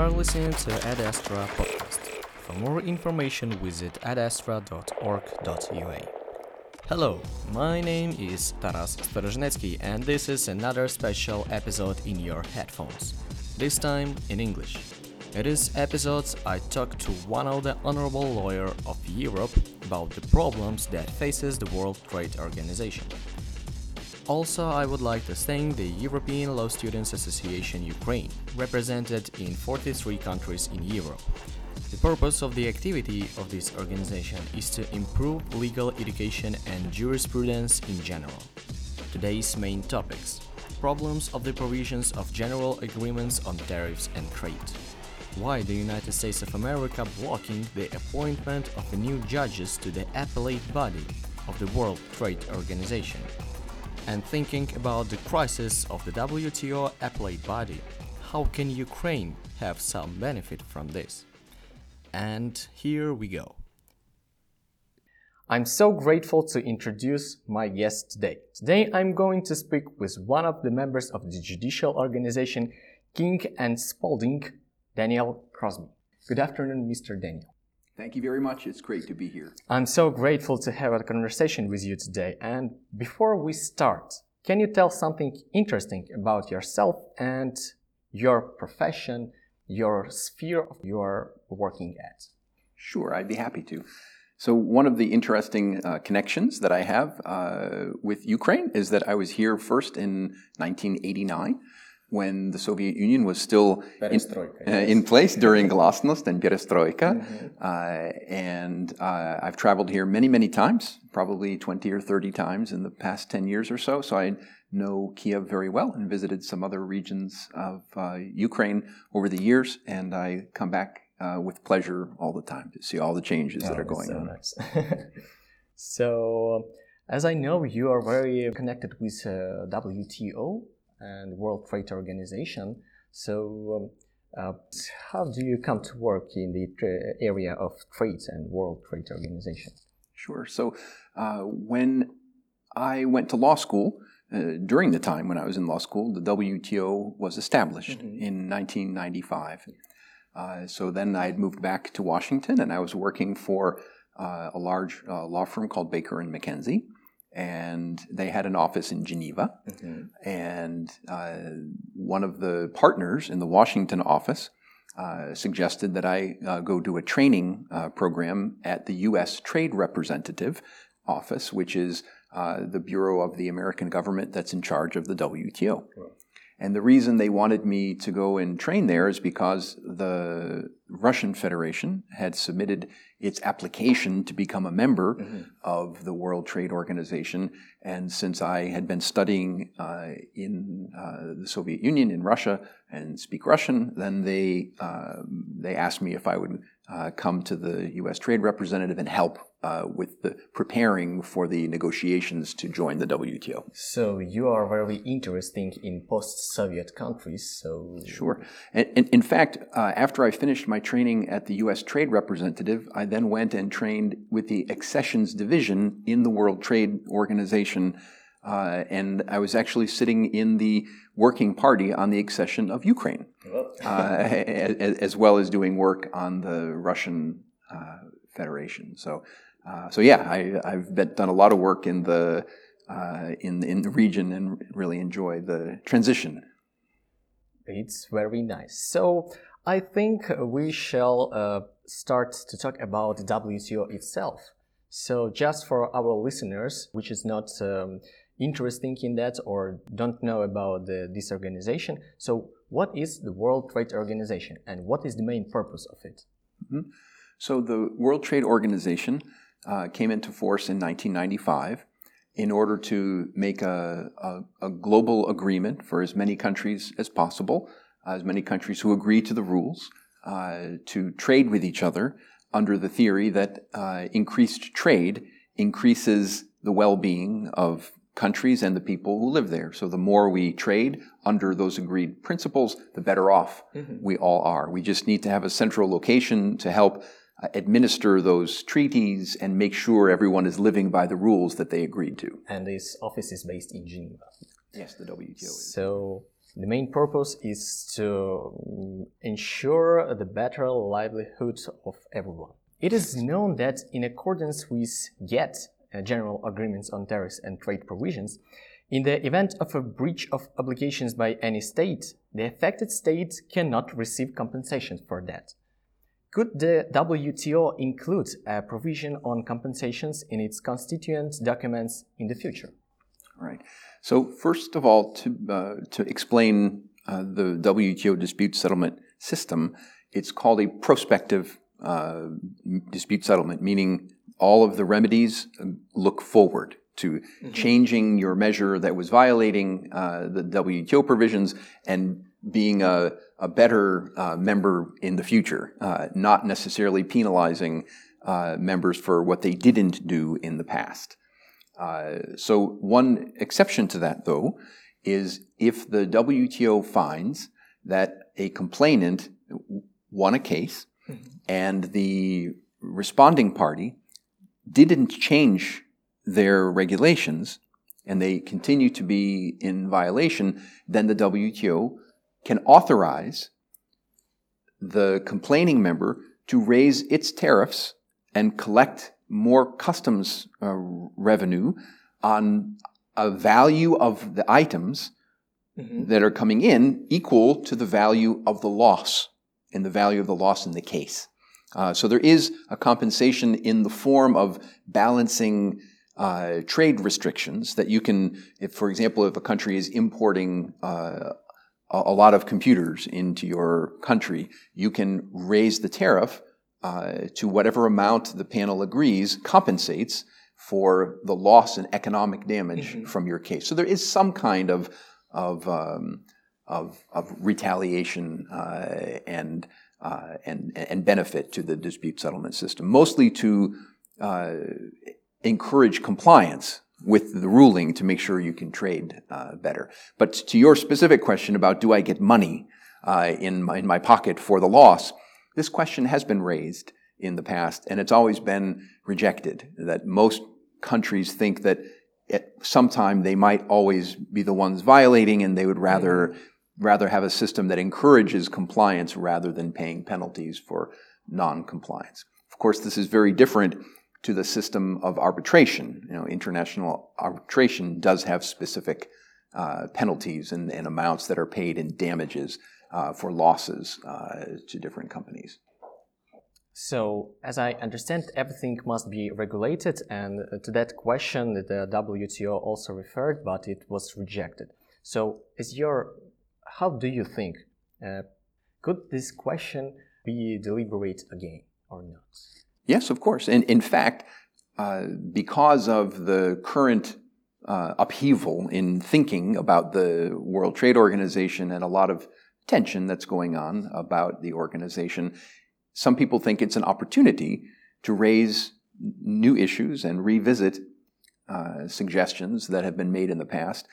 are listening to AdAstra podcast. For more information, visit adastra.org.ua. Hello, my name is Taras Storozhnetsky, and this is another special episode in your headphones. This time in English. In this episode, I talk to one of the honorable lawyer of Europe about the problems that faces the World Trade Organization. Also, I would like to thank the European Law Students Association Ukraine, represented in 43 countries in Europe. The purpose of the activity of this organization is to improve legal education and jurisprudence in general. Today's main topics problems of the provisions of general agreements on tariffs and trade. Why the United States of America blocking the appointment of the new judges to the appellate body of the World Trade Organization? And thinking about the crisis of the WTO appellate body, how can Ukraine have some benefit from this? And here we go. I'm so grateful to introduce my guest today. Today I'm going to speak with one of the members of the judicial organization King and Spalding, Daniel Crosby. Good afternoon, Mr. Daniel. Thank you very much. It's great to be here. I'm so grateful to have a conversation with you today. And before we start, can you tell something interesting about yourself and your profession, your sphere you are working at? Sure, I'd be happy to. So, one of the interesting uh, connections that I have uh, with Ukraine is that I was here first in 1989 when the Soviet Union was still in, uh, in, place during Glasnost and Perestroika. Mm-hmm. Uh, and uh, I've traveled here many, many times, probably 20 or 30 times in the past 10 years or so. So I know Kiev very well and visited some other regions of uh, Ukraine over the years. And I come back uh, with pleasure all the time to see all the changes oh, that are going so on. Nice. so, as I know, you are very connected with uh, WTO and World Trade Organization. So, um, uh, how do you come to work in the area of trade and World Trade Organization? Sure. So, uh, when I went to law school, uh, during the time when I was in law school, the WTO was established mm-hmm. in 1995. Uh, so then I had moved back to Washington, and I was working for uh, a large uh, law firm called Baker and McKenzie and they had an office in Geneva. Mm-hmm. And uh, one of the partners in the Washington office uh, suggested that I uh, go do a training uh, program at the U.S. Trade Representative Office, which is uh, the bureau of the American government that's in charge of the WTO. And the reason they wanted me to go and train there is because the Russian Federation had submitted its application to become a member mm-hmm. of the World Trade Organization. And since I had been studying uh, in uh, the Soviet Union, in Russia, and speak Russian, then they, uh, they asked me if I would uh, come to the U.S. Trade Representative and help uh, with the preparing for the negotiations to join the WTO. So you are very interesting in post-Soviet countries. So sure. And, and in fact, uh, after I finished my training at the U.S. Trade Representative, I then went and trained with the Accessions Division in the World Trade Organization. Uh, and I was actually sitting in the working party on the accession of Ukraine, uh, as, as, well as doing work on the Russian uh, Federation. So uh, so yeah, I, have done a lot of work in the uh, in in the region and really enjoy the transition. It's very nice. So I think we shall uh, start to talk about the WTO itself. So just for our listeners, which is not um, interesting in that or don't know about the, this organization, so what is the World Trade Organization and what is the main purpose of it? Mm-hmm. So the World Trade Organization uh, came into force in 1995 in order to make a, a, a, global agreement for as many countries as possible, uh, as many countries who agree to the rules, uh, to trade with each other under the theory that uh, increased trade increases the well being of countries and the people who live there. So the more we trade under those agreed principles, the better off mm-hmm. we all are. We just need to have a central location to help uh, administer those treaties and make sure everyone is living by the rules that they agreed to. And this office is based in Geneva. Yes, the WTO is. So, The main purpose is to mm, ensure the better livelihood of everyone. It is known that in accordance with GATT, General Agreements on Tariffs and Trade Provisions, in the event of a breach of obligations by any state, the affected state cannot receive compensation for that. Could the WTO include a provision on compensations in its constituent documents in the future? All right. So, first of all, to, uh, to explain uh, the WTO dispute settlement system, it's called a prospective uh, dispute settlement, meaning all of the remedies look forward to mm-hmm. changing your measure that was violating uh, the WTO provisions and being a, a better uh, member in the future, uh, not necessarily penalizing uh, members for what they didn't do in the past. Uh, so, one exception to that, though, is if the WTO finds that a complainant won a case mm-hmm. and the responding party didn't change their regulations and they continue to be in violation, then the WTO can authorize the complaining member to raise its tariffs and collect more customs uh, revenue on a value of the items mm-hmm. that are coming in equal to the value of the loss and the value of the loss in the case. Uh, so there is a compensation in the form of balancing uh, trade restrictions that you can, if, for example, if a country is importing uh, a, lot of computers into your country, you can raise the tariff uh, to whatever amount the panel agrees compensates for the loss and economic damage mm-hmm. from your case. So there is some kind of of um, of, of, retaliation uh, and, uh, and and benefit to the dispute settlement system, mostly to uh, encourage compliance with the ruling to make sure you can trade uh, better. But to your specific question about do I get money uh, in, my, in my pocket for the loss, this question has been raised in the past, and it's always been rejected. That most countries think that at some time they might always be the ones violating, and they would rather mm-hmm. Rather have a system that encourages compliance rather than paying penalties for non-compliance. Of course, this is very different to the system of arbitration. You know, international arbitration does have specific uh, penalties and, and, amounts that are paid in damages uh, for losses uh, to different companies. So, as I understand, everything must be regulated, and uh, to that question, the WTO also referred, but it was rejected. So, is your how do you think uh, could this question be deliberated again or not? Yes, of course. And in fact, uh, because of the current uh, upheaval in thinking about the World Trade Organization and a lot of tension that's going on about the organization, some people think it's an opportunity to raise new issues and revisit uh, suggestions that have been made in the past.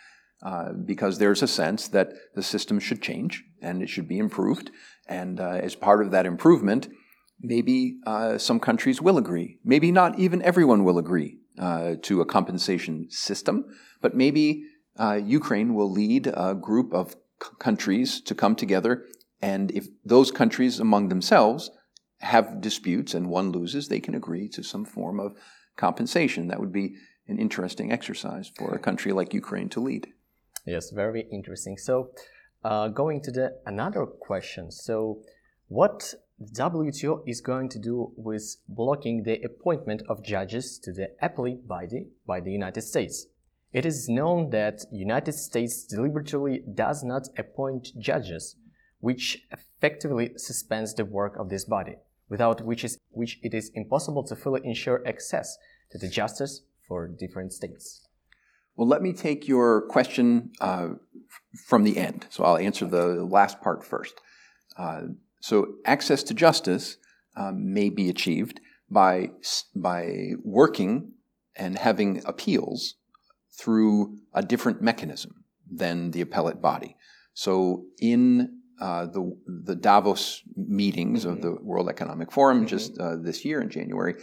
Uh, because there's a sense that the system should change and it should be improved. And uh, as part of that improvement, Maybe uh, some countries will agree. Maybe not even everyone will agree uh, to a compensation system, but maybe uh, Ukraine will lead a group of c- countries to come together. And if those countries among themselves have disputes and one loses, they can agree to some form of compensation. That would be an interesting exercise for a country like Ukraine to lead. Yes, very interesting. So, uh, going to the another question. So, what WTO is going to do with blocking the appointment of judges to the appellate body by the United States. It is known that United States deliberately does not appoint judges, which effectively suspends the work of this body, without which, is, which it is impossible to fully ensure access to the justice for different states. Well, let me take your question uh, from the end. So I'll answer the last part first. Uh, so access to justice um, may be achieved by, by working and having appeals through a different mechanism than the appellate body. So in uh, the, the Davos meetings mm-hmm. of the World Economic Forum mm-hmm. just uh, this year in January,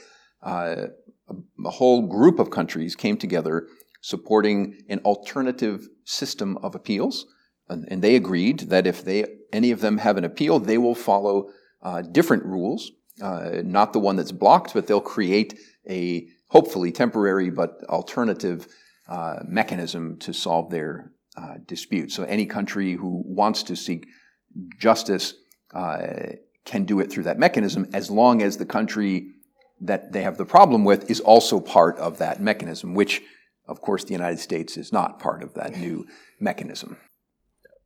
uh, a, a, whole group of countries came together supporting an alternative system of appeals and, and they agreed that if they any of them have an appeal, they will follow uh, different rules, uh, not the one that's blocked, but they'll create a hopefully temporary but alternative uh, mechanism to solve their uh, dispute. So any country who wants to seek justice uh, can do it through that mechanism as long as the country that they have the problem with is also part of that mechanism, which, of course, the United States is not part of that new mechanism.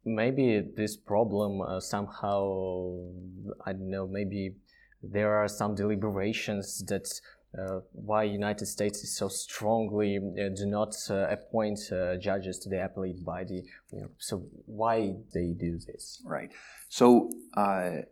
Maybe this problem uh, somehow, I don't know, maybe there are some deliberations that uh, why United States is so strongly uh, do not uh, appoint uh, judges to the appellate body. So why they do this? Right. So uh,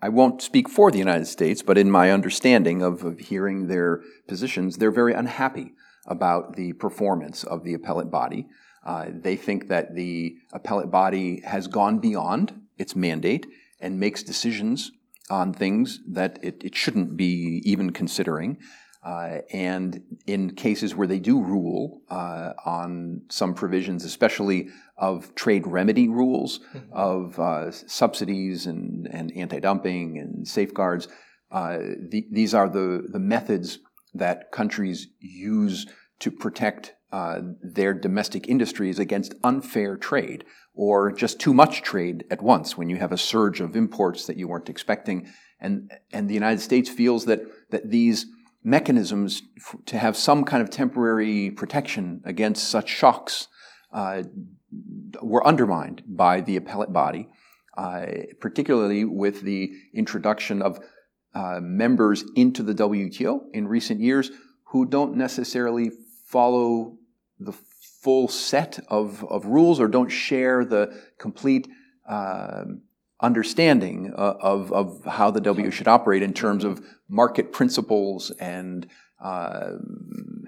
I won't speak for the United States, but in my understanding of, of hearing their positions, they're very unhappy about the performance of the appellate body. Uh, they think that the appellate body has gone beyond its mandate and makes decisions on things that it, it shouldn't be even considering. Uh, and in cases where they do rule uh, on some provisions, especially of trade remedy rules, mm-hmm. of uh, subsidies and, and anti dumping and safeguards, uh, the, these are the, the methods that countries use to protect uh, their domestic industries against unfair trade or just too much trade at once when you have a surge of imports that you weren't expecting. And, and the United States feels that, that these mechanisms f- to have some kind of temporary protection against such shocks uh, were undermined by the appellate body, uh, particularly with the introduction of uh, members into the WTO in recent years who don't necessarily follow the full set of, of rules or don't share the complete um, understanding uh, of, of how the W should operate in terms of market principles and uh,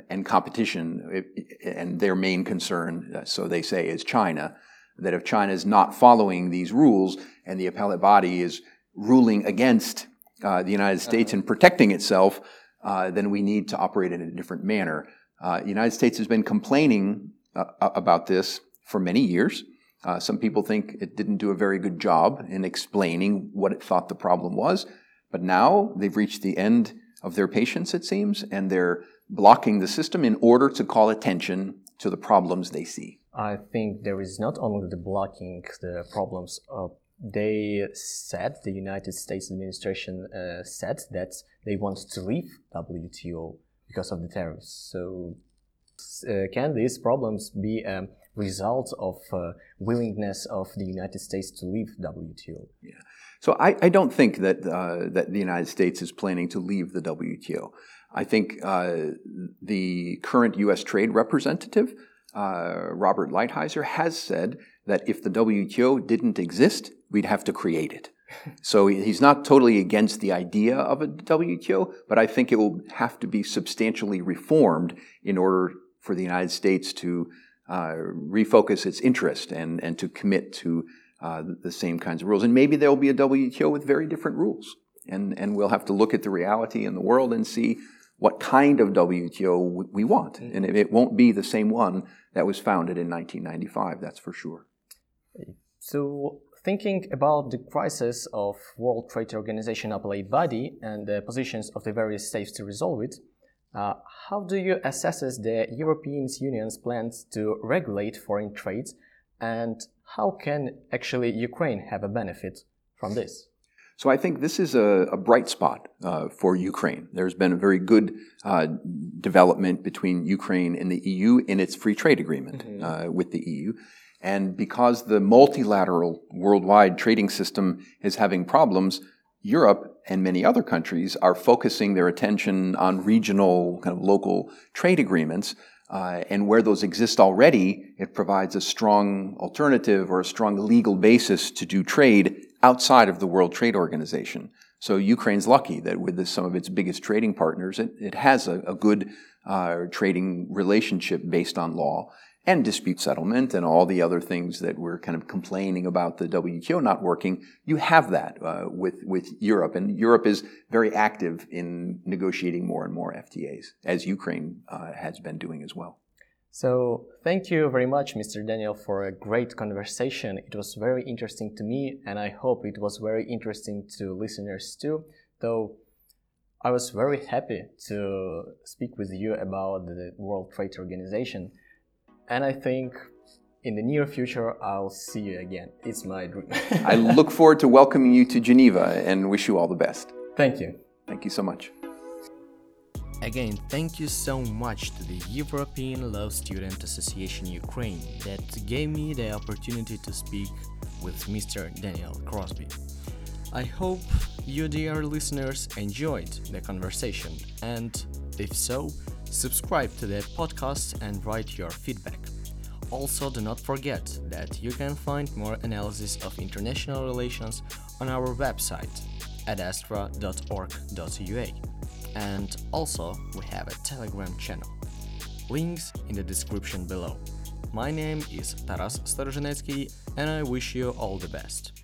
and competition. And their main concern, uh, so they say, is China. That if China is not following these rules and the appellate body is ruling against uh, the United States and protecting itself, uh, then we need to operate in a different manner. Uh, the United States has been complaining about this for many years. Uh, some people think it didn't do a very good job in explaining what it thought the problem was. But now they've reached the end of their patience, it seems, and they're blocking the system in order to call attention to the problems they see. I think there is not only the blocking the problems. Uh, they said the United States administration uh, said that they want to leave WTO because of the tariffs. So, uh, can these problems be a result of uh, willingness of the United States to leave WTO? Yeah. So I, I don't think that uh, that the United States is planning to leave the WTO. I think uh, the current U.S. trade representative, uh, Robert Lighthizer, has said that if the WTO didn't exist, we'd have to create it. so he's not totally against the idea of a WTO, but I think it will have to be substantially reformed in order for the United States to uh, refocus its interest and, and to commit to uh, the same kinds of rules. And maybe there will be a WTO with very different rules. And, and we'll have to look at the reality in the world and see what kind of WTO we want. Mm-hmm. And it won't be the same one that was founded in 1995, that's for sure. So, thinking about the crisis of World Trade Organization appellate body and the positions of the various states to resolve it, uh, how do you assess the European Union's plans to regulate foreign trade and how can actually Ukraine have a benefit from this? So I think this is a, a bright spot uh, for Ukraine. There's been a very good uh, development between Ukraine and the EU in its free trade agreement mm-hmm. uh, with the EU. And because the multilateral worldwide trading system is having problems, Europe and many other countries are focusing their attention on regional, kind of local trade agreements uh, and where those exist already, it provides a strong alternative or a strong legal basis to do trade outside of the World Trade Organization. So Ukraine's lucky that with some of its biggest trading partners, it, it has a, a good uh, trading relationship based on law and dispute settlement and all the other things that we're kind of complaining about the WTO not working, you have that uh, with with Europe, and Europe is very active in negotiating more and more FTAs, as Ukraine uh, has been doing as well. So, thank you very much, Mr. Daniel, for a great conversation. It was very interesting to me, and I hope it was very interesting to listeners too. Though I was very happy to speak with you about the World Trade Organization, and I think in the near future I'll see you again. It's my dream. I look forward to welcoming you to Geneva and wish you all the best. Thank you. Thank you so much. Again, thank you so much to the European Law Student Association Ukraine that gave me the opportunity to speak with Mr. Daniel Crosby. I hope you, dear listeners, enjoyed the conversation, and if so, subscribe to the podcast and write your feedback. Also, do not forget that you can find more analysis of international relations on our website at astra.org.ua. And also, we have a Telegram channel. Links in the description below. My name is Taras Starozhenetsky and I wish you all the best.